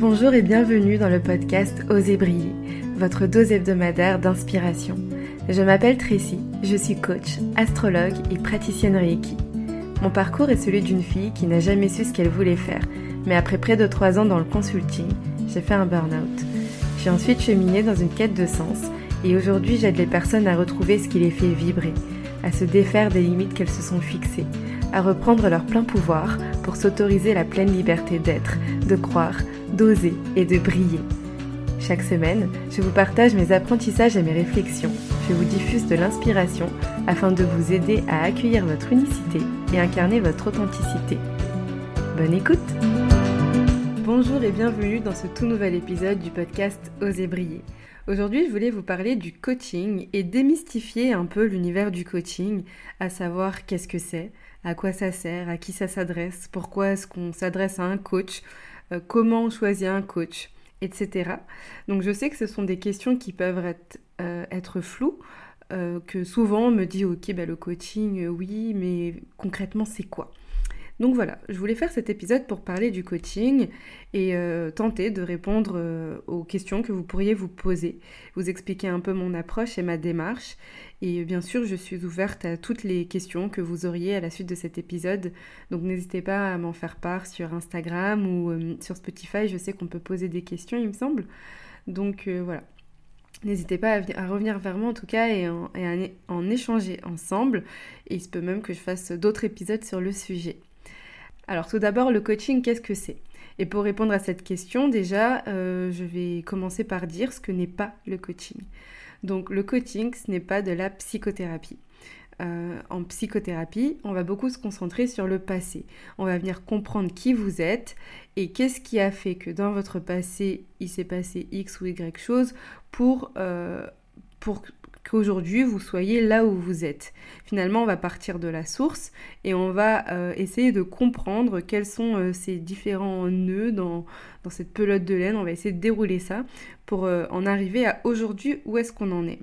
Bonjour et bienvenue dans le podcast Osez briller, votre dose hebdomadaire d'inspiration. Je m'appelle Tracy, je suis coach, astrologue et praticienne Reiki. Mon parcours est celui d'une fille qui n'a jamais su ce qu'elle voulait faire, mais après près de 3 ans dans le consulting, j'ai fait un burn-out. J'ai ensuite cheminé dans une quête de sens et aujourd'hui j'aide les personnes à retrouver ce qui les fait vibrer, à se défaire des limites qu'elles se sont fixées, à reprendre leur plein pouvoir pour s'autoriser la pleine liberté d'être, de croire, d'oser et de briller. Chaque semaine, je vous partage mes apprentissages et mes réflexions. Je vous diffuse de l'inspiration afin de vous aider à accueillir votre unicité et incarner votre authenticité. Bonne écoute Bonjour et bienvenue dans ce tout nouvel épisode du podcast Oser briller. Aujourd'hui, je voulais vous parler du coaching et démystifier un peu l'univers du coaching, à savoir qu'est-ce que c'est, à quoi ça sert, à qui ça s'adresse, pourquoi est-ce qu'on s'adresse à un coach, euh, comment on choisit un coach, etc. Donc je sais que ce sont des questions qui peuvent être, euh, floues, euh, que souvent on me dit ok bah, le coaching oui mais concrètement c'est quoi? Donc voilà, je voulais faire cet épisode pour parler du coaching et euh, tenter de répondre euh, aux questions que vous pourriez vous poser, vous expliquer un peu mon approche et ma démarche. Et bien sûr, je suis ouverte à toutes les questions que vous auriez à la suite de cet épisode. Donc n'hésitez pas à m'en faire part sur Instagram ou euh, sur Spotify. Je sais qu'on peut poser des questions, il me semble. Donc voilà. N'hésitez pas à, revenir vers moi en tout cas et, en, en échanger ensemble. Et il se peut même que je fasse d'autres épisodes sur le sujet. Alors tout d'abord, le coaching, qu'est-ce que c'est? Et pour répondre à cette question, déjà, euh, je vais commencer par dire ce que n'est pas le coaching. Donc le coaching, ce n'est pas de la psychothérapie. Euh, en psychothérapie, on va beaucoup se concentrer sur le passé. On va venir comprendre qui vous êtes et qu'est-ce qui a fait que dans votre passé, il s'est passé X ou Y chose pour, euh, pour qu'aujourd'hui vous soyez là où vous êtes. Finalement, on va partir de la source et on va euh, essayer de comprendre quels sont euh, ces différents nœuds dans, cette pelote de laine. On va essayer de dérouler ça pour euh, en arriver à aujourd'hui où est-ce qu'on en est.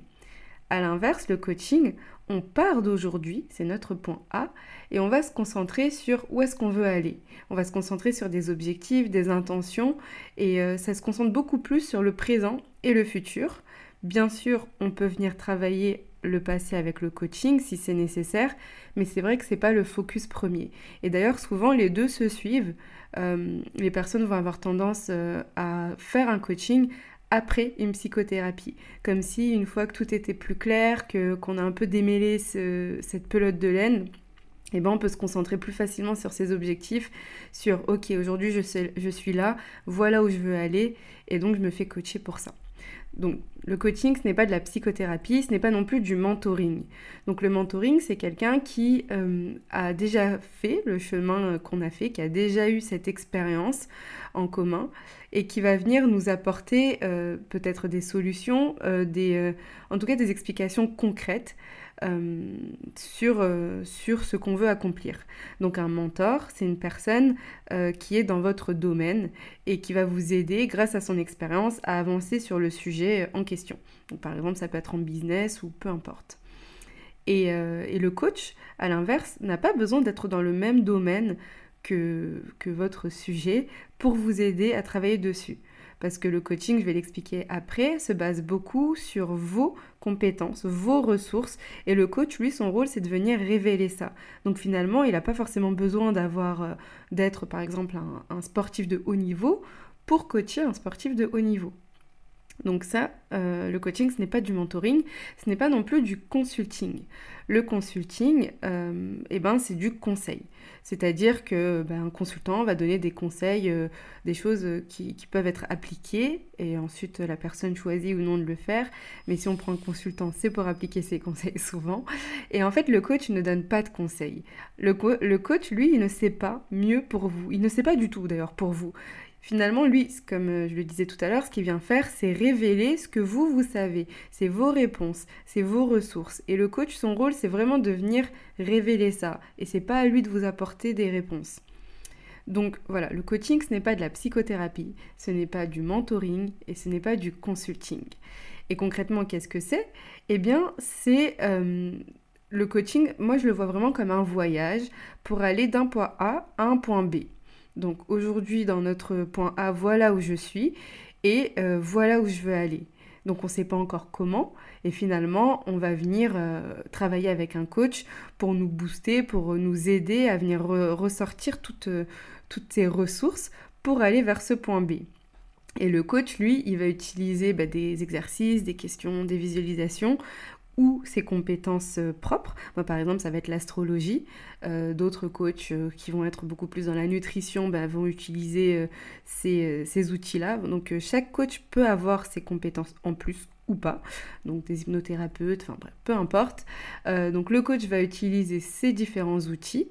À l'inverse, le coaching, on part d'aujourd'hui, c'est notre point A, et on va se concentrer sur où est-ce qu'on veut aller. On va se concentrer sur des objectifs, des intentions, et ça se concentre beaucoup plus sur le présent et le futur. Bien sûr, on peut venir travailler le passé avec le coaching si c'est nécessaire, mais c'est vrai que ce n'est pas le focus premier. Et d'ailleurs, souvent les deux se suivent. Euh, les personnes vont avoir tendance euh, à faire un coaching après une psychothérapie, comme si une fois que tout était plus clair, que qu'on a un peu démêlé cette pelote de laine, eh ben, on peut se concentrer plus facilement sur ses objectifs, sur ok aujourd'hui je, je suis là, voilà où je veux aller, et donc je me fais coacher pour ça. Donc le coaching, ce n'est pas de la psychothérapie, ce n'est pas non plus du mentoring. Donc le mentoring, c'est quelqu'un qui euh, a déjà fait le chemin euh, qu'on a fait, qui a déjà eu cette expérience en commun et qui va venir nous apporter euh, peut-être des solutions, des, en tout cas des explications concrètes euh, sur, euh, sur ce qu'on veut accomplir. Donc un mentor, c'est une personne euh, qui est dans votre domaine et qui va vous aider, grâce à son expérience, à avancer sur le sujet en question. Par exemple, ça peut être en business ou peu importe. Et, et le coach, à l'inverse, n'a pas besoin d'être dans le même domaine que, que votre sujet pour vous aider à travailler dessus parce que le coaching, je vais l'expliquer après, se base beaucoup sur vos compétences, vos ressources, et le coach, lui, son rôle, c'est de venir révéler ça. Donc finalement, il n'a pas forcément besoin d'avoir, euh, d'être par exemple un, sportif de haut niveau pour coacher un sportif de haut niveau. Donc ça, euh, le coaching, ce n'est pas du mentoring, ce n'est pas non plus du consulting. Le consulting, euh, eh ben, c'est du conseil. C'est-à-dire que ben, un consultant va donner des conseils, euh, des choses qui, peuvent être appliquées, et ensuite la personne choisit ou non de le faire. Mais si on prend un consultant, c'est pour appliquer ses conseils souvent. Et en fait, le coach ne donne pas de conseils. Le, le coach, lui, il ne sait pas mieux pour vous. Il ne sait pas du tout d'ailleurs pour vous. Finalement, lui, comme euh, je le disais tout à l'heure, ce qu'il vient faire, c'est révéler ce que vous, vous savez. C'est vos réponses, c'est vos ressources. Et le coach, son rôle, c'est vraiment de venir révéler ça. Et c'est pas à lui de vous apporter des réponses. Donc voilà, le coaching, ce n'est pas de la psychothérapie, ce n'est pas du mentoring et ce n'est pas du consulting. Et concrètement, qu'est-ce que c'est? Eh bien, c'est euh, le coaching, moi je le vois vraiment comme un voyage pour aller d'un point A à un point B. Donc aujourd'hui, dans notre point A, voilà où je suis et euh, voilà où je veux aller. Donc on ne sait pas encore comment. Et finalement, on va venir euh, travailler avec un coach pour nous booster, pour nous aider à venir ressortir toutes, toutes ces ressources pour aller vers ce point B. Et le coach, lui, il va utiliser bah, des exercices, des questions, des visualisations ou ses compétences euh, propres. Par exemple, ça va être l'astrologie. Euh, d'autres coachs euh, qui vont être beaucoup plus dans la nutrition bah, vont utiliser ces, outils-là. Donc, chaque coach peut avoir ses compétences en plus ou pas. Donc, des hypnothérapeutes, enfin bref, peu importe. donc, le coach va utiliser ces différents outils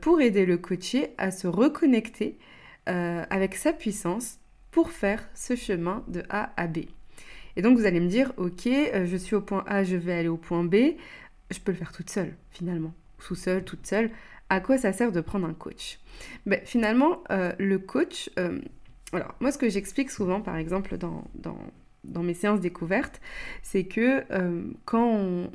pour aider le coaché à se reconnecter avec sa puissance pour faire ce chemin de A à B. Et donc vous allez me dire, ok, euh, je suis au point A, je vais aller au point B, je peux le faire toute seule finalement, tout seul, toute seule. À quoi ça sert de prendre un coach? Ben, Finalement, euh, le coach, euh, alors moi ce que j'explique souvent par exemple dans, mes séances découvertes, c'est que quand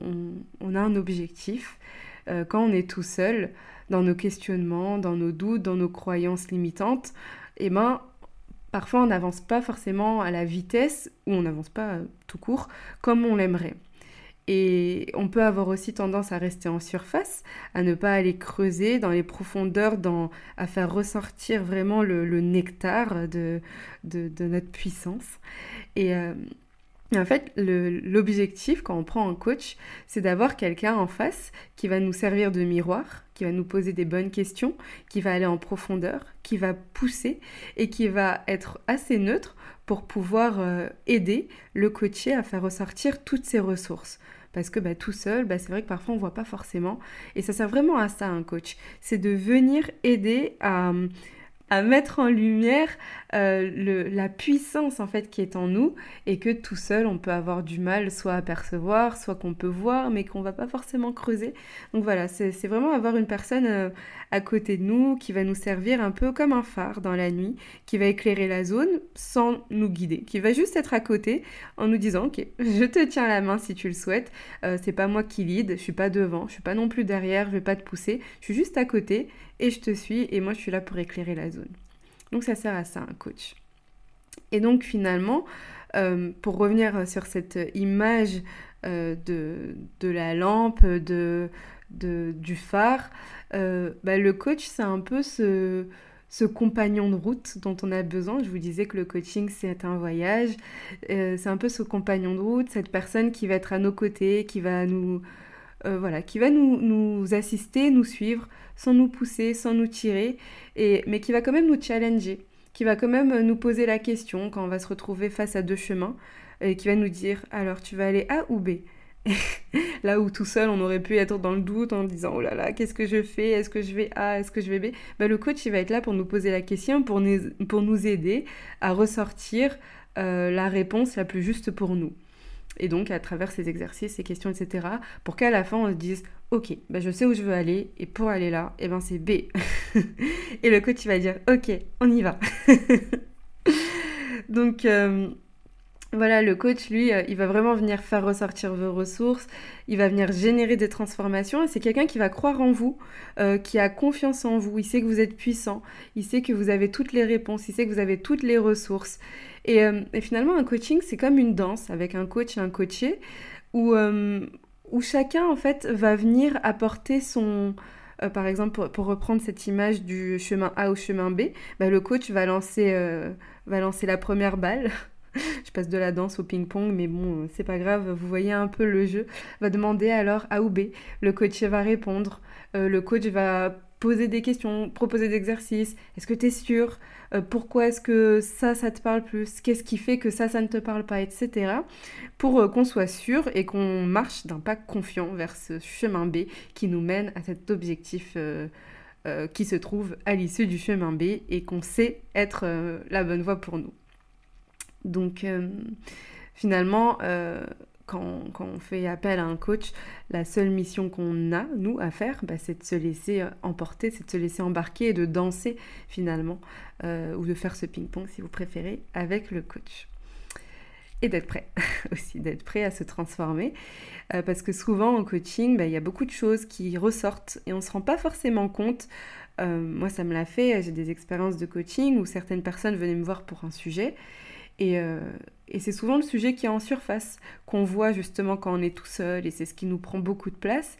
on, a un objectif, quand on est tout seul, dans nos questionnements, dans nos doutes, dans nos croyances limitantes, eh ben, parfois on n'avance pas forcément à la vitesse, ou on n'avance pas euh, tout court, comme on l'aimerait. Et on peut avoir aussi tendance à rester en surface, à ne pas aller creuser dans les profondeurs, à faire ressortir vraiment le, nectar de, de, notre puissance. Et, euh, en fait, l'objectif quand on prend un coach, c'est d'avoir quelqu'un en face qui va nous servir de miroir, qui va nous poser des bonnes questions, qui va aller en profondeur, qui va pousser et qui va être assez neutre pour pouvoir euh, aider le coaché à faire ressortir toutes ses ressources. Parce que bah, tout seul, bah, c'est vrai que parfois on ne voit pas forcément. Et ça sert vraiment à ça un coach. C'est de venir aider à à mettre en lumière euh, la puissance en fait qui est en nous et que tout seul on peut avoir du mal soit à percevoir, soit qu'on peut voir mais qu'on va pas forcément creuser. Donc voilà, c'est vraiment avoir une personne euh, à côté de nous qui va nous servir un peu comme un phare dans la nuit, qui va éclairer la zone sans nous guider, qui va juste être à côté en nous disant ok, je te tiens la main si tu le souhaites, euh, c'est pas moi qui lead, je suis pas devant, je suis pas non plus derrière, je vais pas te pousser, je suis juste à côté et je te suis et moi je suis là pour éclairer la zone. Donc ça sert à ça un coach. Et donc finalement, euh, pour revenir sur cette image euh, de, la lampe, de, du phare, euh, bah, le coach c'est un peu ce compagnon de route dont on a besoin. Je vous disais que le coaching, c'est un voyage. c'est un peu ce compagnon de route, cette personne qui va être à nos côtés, qui va nous, voilà, qui va nous, nous, assister, nous suivre sans nous pousser, sans nous tirer, et, mais qui va quand même nous challenger, qui va quand même nous poser la question quand on va se retrouver face à deux chemins, et qui va nous dire alors tu vas aller A ou B? Là où tout seul on aurait pu être dans le doute en disant oh là là qu'est-ce que je fais? Est-ce que je vais A? Est-ce que je vais B? Bah, Le coach il va être là pour nous poser la question, pour nous, pour nous aider à ressortir euh, la réponse la plus juste pour nous. Et donc, à travers ces exercices, ces questions, etc., pour qu'à la fin, on se dise, OK, ben je sais où je veux aller, et pour aller là, et eh ben c'est B. et le coach, il va dire, OK, on y va. donc, euh, voilà, le coach, lui, euh, il va vraiment venir faire ressortir vos ressources, il va venir générer des transformations, et c'est quelqu'un qui va croire en vous, euh, qui a confiance en vous, il sait que vous êtes puissant, il sait que vous avez toutes les réponses, il sait que vous avez toutes les ressources. Euh, et, finalement, un coaching, c'est comme une danse avec un coach et un coaché, où, euh, où chacun, en fait, va venir apporter son... Euh, par exemple, pour, reprendre cette image du chemin A au chemin B, bah, le coach va lancer, va lancer la première balle. je passe de la danse au ping-pong, mais bon, c'est pas grave, vous voyez un peu le jeu. Va demander alors A ou B. Le coach va répondre. le coach va poser des questions, proposer des exercices. Est-ce que tu es sûr? Euh, Pourquoi est-ce que ça, ça te parle plus? Qu'est-ce qui fait que ça, ça ne te parle pas? Etc. Pour euh, qu'on soit sûr et qu'on marche d'un pas confiant vers ce chemin B qui nous mène à cet objectif euh, qui se trouve à l'issue du chemin B et qu'on sait être la bonne voie pour nous. Donc finalement, quand, on fait appel à un coach, la seule mission qu'on a, nous, à faire, bah, c'est de se laisser euh, emporter, c'est de se laisser embarquer et de danser finalement, euh, ou de faire ce ping-pong si vous préférez, avec le coach. et d'être prêt aussi, d'être prêt à se transformer. Euh, parce que souvent en coaching, bah, il y a beaucoup de choses qui ressortent et on ne se rend pas forcément compte. Moi, ça me l'a fait, j'ai des expériences de coaching où certaines personnes venaient me voir pour un sujet. Et, et c'est souvent le sujet qui est en surface, qu'on voit justement quand on est tout seul, et c'est ce qui nous prend beaucoup de place.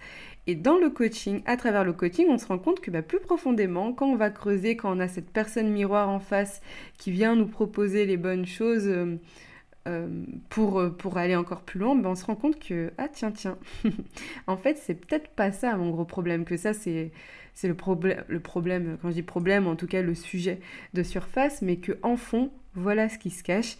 Et dans le coaching, à travers le coaching, on se rend compte que bah, plus profondément, quand on va creuser, quand on a cette personne miroir en face qui vient nous proposer les bonnes choses euh, euh, pour, euh, pour aller encore plus loin, bah, on se rend compte que, ah tiens, tiens, en fait, c'est peut-être pas ça mon gros problème, que ça, c'est c'est le, problème le problème, quand je dis problème, en tout cas le sujet de surface, mais que en fond, voilà ce qui se cache.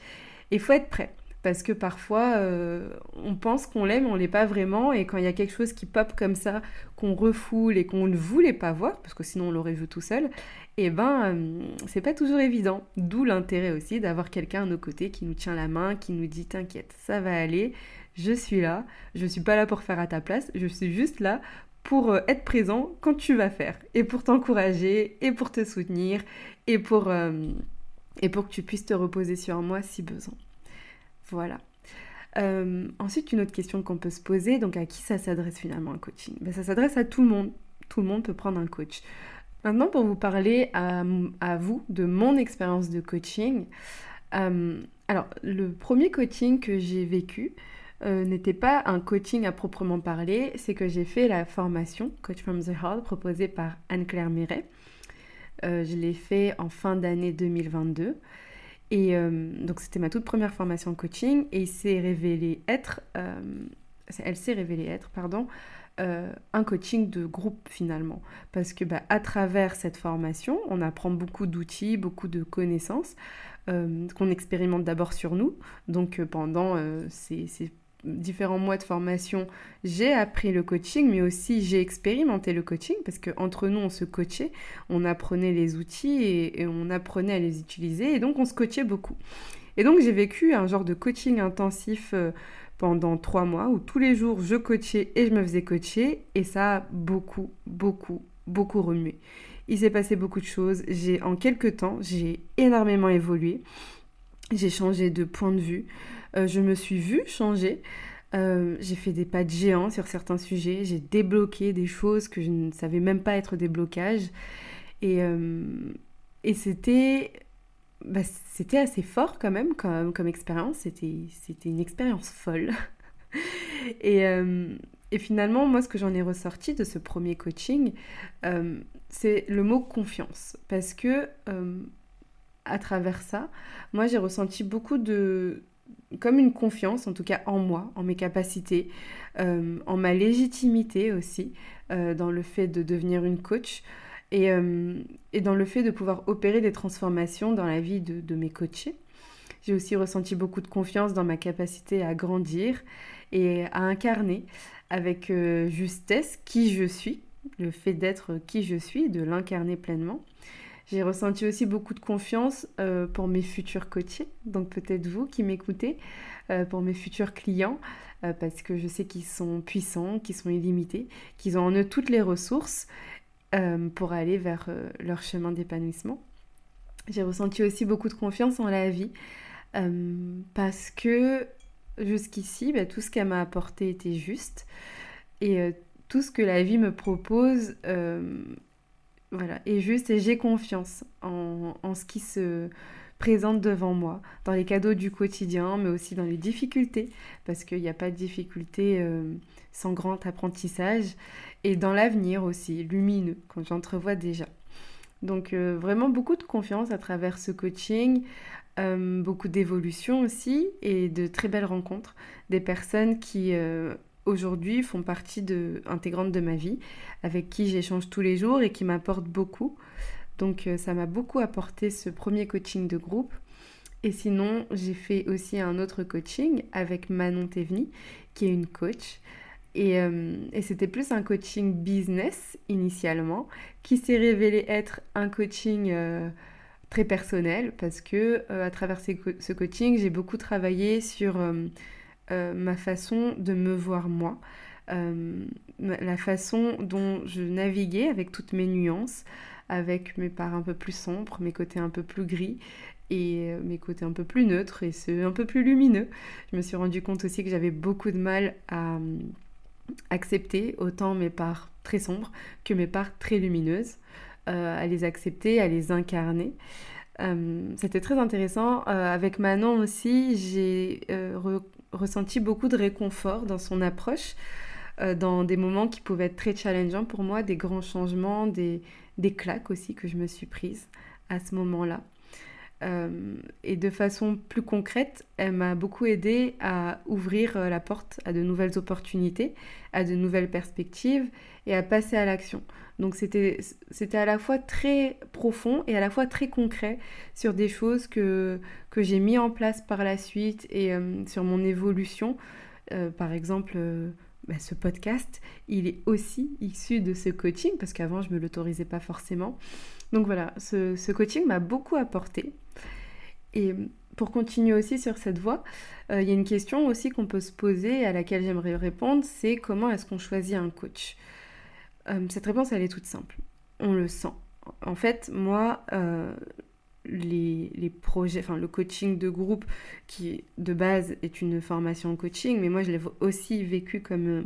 Il faut être prêt parce que parfois euh, on pense qu'on l'aime, on l'est pas vraiment, et quand il y a quelque chose qui pop comme ça, qu'on refoule et qu'on ne voulait pas voir, parce que sinon on l'aurait vu tout seul, eh ben euh, c'est pas toujours évident. D'où l'intérêt aussi d'avoir quelqu'un à nos côtés qui nous tient la main, qui nous dit t'inquiète, ça va aller, je suis là, je suis pas là pour faire à ta place, je suis juste là pour euh, être présent quand tu vas faire, et pour t'encourager, et pour te soutenir, et pour, et pour que tu puisses te reposer sur moi si besoin. Voilà. Euh, ensuite, une autre question qu'on peut se poser, donc à qui ça s'adresse finalement un coaching? Ben, Ça s'adresse à tout le monde. Tout le monde peut prendre un coach. Maintenant, pour vous parler à, vous de mon expérience de coaching, euh, alors le premier coaching que j'ai vécu euh, n'était pas un coaching à proprement parler, c'est que j'ai fait la formation Coach from the Heart proposée par Anne-Claire Miret. Je l'ai fait en fin d'année 2022. Et euh, donc c'était ma toute première formation en coaching et s'est révélé être, euh, elle s'est révélée être, pardon, euh, un coaching de groupe finalement. Parce que bah, à travers cette formation, on apprend beaucoup d'outils, beaucoup de connaissances qu'on expérimente d'abord sur nous. Donc pendant ces différents mois de formation, j'ai appris le coaching, mais aussi j'ai expérimenté le coaching parce qu'entre nous, on se coachait, on apprenait les outils et, on apprenait à les utiliser et donc on se coachait beaucoup. Et donc j'ai vécu un genre de coaching intensif euh, pendant trois mois où tous les jours je coachais et je me faisais coacher et ça a beaucoup, beaucoup, beaucoup remué. Il s'est passé beaucoup de choses. J'ai en quelques temps, j'ai énormément évolué. J'ai changé de point de vue. Euh, je me suis vue changer. Euh, j'ai fait des pas de géant sur certains sujets. J'ai débloqué des choses que je ne savais même pas être des blocages. Et, euh, bah, c'était assez fort quand même comme, expérience. C'était, une expérience folle. et, et, finalement, moi, ce que j'en ai ressorti de ce premier coaching, c'est le mot confiance. Parce que à travers ça, moi, j'ai ressenti beaucoup de, comme une confiance, en tout cas en moi, en mes capacités, euh, en ma légitimité aussi, euh, dans le fait de devenir une coach et, euh, et, dans le fait de pouvoir opérer des transformations dans la vie de, de mes coachés. J'ai aussi ressenti beaucoup de confiance dans ma capacité à grandir et à incarner avec justesse qui je suis, le fait d'être qui je suis, de l'incarner pleinement. J'ai ressenti aussi beaucoup de confiance euh, pour mes futurs coachés, donc peut-être vous qui m'écoutez, euh, pour mes futurs clients, euh, parce que je sais qu'ils sont puissants, qu'ils sont illimités, qu'ils ont en eux toutes les ressources pour aller vers leur chemin d'épanouissement. J'ai ressenti aussi beaucoup de confiance en la vie, parce que jusqu'ici, bah, tout ce qu'elle m'a apporté était juste, et tout ce que la vie me propose voilà, et juste, et j'ai confiance en, ce qui se présente devant moi, dans les cadeaux du quotidien, mais aussi dans les difficultés, parce qu'il n'y a pas de difficultés euh, sans grand apprentissage, et dans l'avenir aussi, lumineux, quand j'entrevois déjà. Donc euh, vraiment beaucoup de confiance à travers ce coaching, euh, beaucoup d'évolution aussi, et de très belles rencontres, des personnes qui aujourd'hui font partie de, intégrante de ma vie, avec qui j'échange tous les jours et qui m'apportent beaucoup. Donc euh, ça m'a beaucoup apporté ce premier coaching de groupe. Et sinon, j'ai fait aussi un autre coaching avec Manon Tevni, qui est une coach. Et, euh, et c'était plus un coaching business initialement, qui s'est révélé être un coaching euh, très personnel, parce que à travers ce coaching, j'ai beaucoup travaillé sur euh, ma façon de me voir moi, euh, la façon dont je naviguais avec toutes mes nuances, avec mes parts un peu plus sombres, mes côtés un peu plus gris, et mes côtés un peu plus neutres et ceux un peu plus lumineux. Je me suis rendu compte aussi que j'avais beaucoup de mal à accepter autant mes parts très sombres que mes parts très lumineuses, à les accepter, à les incarner. C'était très intéressant. avec Manon aussi, j'ai ressenti beaucoup de réconfort dans son approche. Euh, dans des moments qui pouvaient être très challengeants pour moi, des grands changements, des, des claques aussi que je me suis prise à ce moment-là. Euh, et de façon plus concrète, elle m'a beaucoup aidé à ouvrir euh, la porte à de nouvelles opportunités, à de nouvelles perspectives et à passer à l'action. Donc c'était à la fois très profond et à la fois très concret sur des choses que, que j'ai mis en place par la suite et sur mon évolution. par exemple, bah, ce podcast, il est aussi issu de ce coaching, parce qu'avant, je ne me l'autorisais pas forcément. Donc voilà, ce, coaching m'a beaucoup apporté. Et pour continuer aussi sur cette voie, euh, il y a une question aussi qu'on peut se poser, à laquelle j'aimerais répondre, c'est comment est-ce qu'on choisit un coach? Euh, Cette réponse, elle est toute simple. On le sent. En fait, moi, euh, les, projets, enfin le coaching de groupe qui de base est une formation en coaching, mais moi je l'ai aussi vécu comme euh,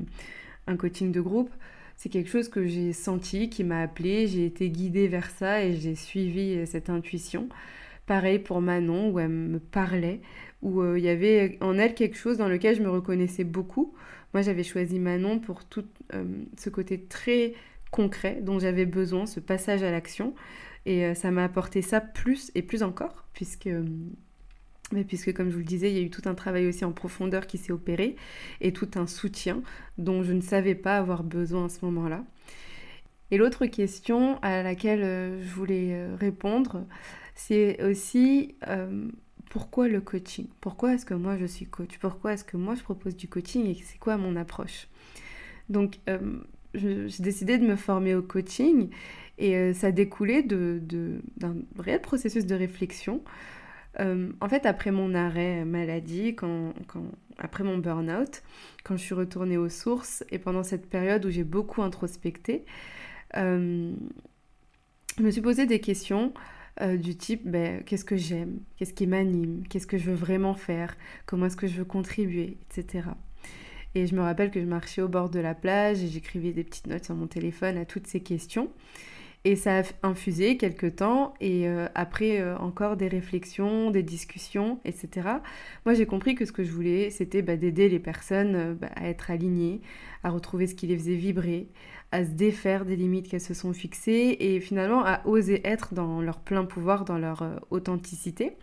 un coaching de groupe. C'est quelque chose que j'ai senti, qui m'a appelé, j'ai été guidée vers ça et j'ai suivi cette intuition. Pareil pour Manon, où elle me parlait, où euh, il y avait en elle quelque chose dans lequel je me reconnaissais beaucoup. Moi j'avais choisi Manon pour tout ce côté très concret dont j'avais besoin, ce passage à l'action. Et euh, ça m'a apporté ça plus et plus encore, puisque, euh, mais puisque comme je vous le disais, il y a eu tout un travail aussi en profondeur qui s'est opéré et tout un soutien dont je ne savais pas avoir besoin à ce moment-là. Et l'autre question à laquelle euh, je voulais répondre, c'est aussi pourquoi le coaching? Pourquoi est-ce que moi je suis coach? Pourquoi est-ce que moi je propose du coaching et c'est quoi mon approche? Donc j'ai décidé de me former au coaching et euh, ça découlait d'un réel processus de réflexion. Euh, en fait, après mon arrêt maladie, quand, quand, après mon burn-out, quand je suis retournée aux sources et pendant cette période où j'ai beaucoup introspecté, euh, je me suis posé des questions du type ben, qu'est-ce que j'aime, qu'est-ce qui m'anime, qu'est-ce que je veux vraiment faire, comment est-ce que je veux contribuer, etc. Et je me rappelle que je marchais au bord de la plage et j'écrivais des petites notes sur mon téléphone à toutes ces questions. Et ça a infusé quelques temps et euh, après euh, encore des réflexions, des discussions, etc. Moi j'ai compris que ce que je voulais c'était bah, d'aider les personnes euh, bah, à être alignées, à retrouver ce qui les faisait vibrer, à se défaire des limites qu'elles se sont fixées et finalement à oser être dans leur plein pouvoir, dans leur authenticité.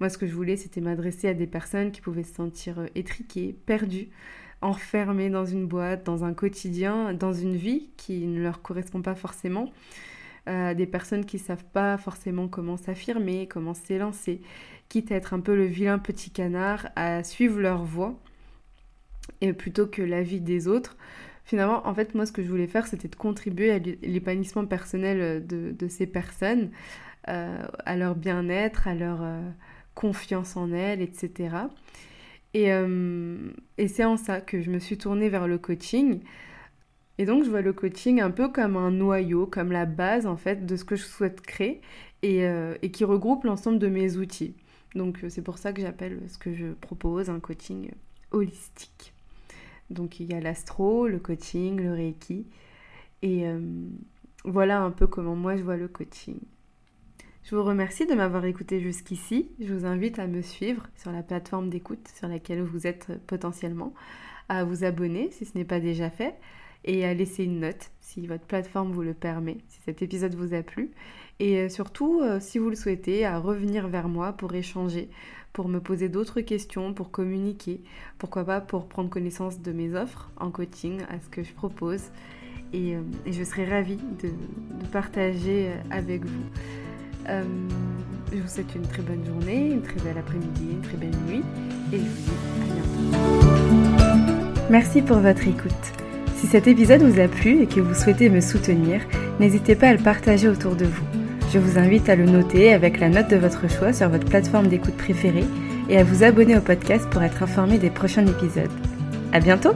Moi ce que je voulais c'était m'adresser à des personnes qui pouvaient se sentir étriquées, perdues, enfermées dans une boîte, dans un quotidien, dans une vie qui ne leur correspond pas forcément euh, des personnes qui ne savent pas forcément comment s'affirmer, comment s'élancer, quitte à être un peu le vilain petit canard, à suivre leur voie, et plutôt que la vie des autres. Finalement, en fait, moi, ce que je voulais faire, c'était de contribuer à l'épanouissement personnel de, ces personnes, euh, à leur bien-être, à leur euh, confiance en elles, etc. Et, c'est en ça que je me suis tournée vers le coaching. Et donc, je vois le coaching un peu comme un noyau, comme la base en fait de ce que je souhaite créer et, euh, qui regroupe l'ensemble de mes outils. Donc, euh, c'est pour ça que j'appelle ce que je propose un coaching holistique. Donc, il y a l'astro, le coaching, le reiki. Et euh, voilà un peu comment moi je vois le coaching. Je vous remercie de m'avoir écouté jusqu'ici. Je vous invite à me suivre sur la plateforme d'écoute sur laquelle vous êtes potentiellement, à vous abonner si ce n'est pas déjà fait, et à laisser une note si votre plateforme vous le permet, si cet épisode vous a plu. Et euh, surtout, euh, si vous le souhaitez, à revenir vers moi pour échanger, pour me poser d'autres questions, pour communiquer, pourquoi pas pour prendre connaissance de mes offres en coaching, à ce que je propose. Et, euh, je serai ravie de, partager avec vous. je vous souhaite une très bonne journée, une très belle après-midi, une très belle nuit et je vous dis à bientôt. Merci pour votre écoute. Si cet épisode vous a plu et que vous souhaitez me soutenir, n'hésitez pas à le partager autour de vous. Je vous invite à le noter avec la note de votre choix sur votre plateforme d'écoute préférée et à vous abonner au podcast pour être informé des prochains épisodes. À bientôt!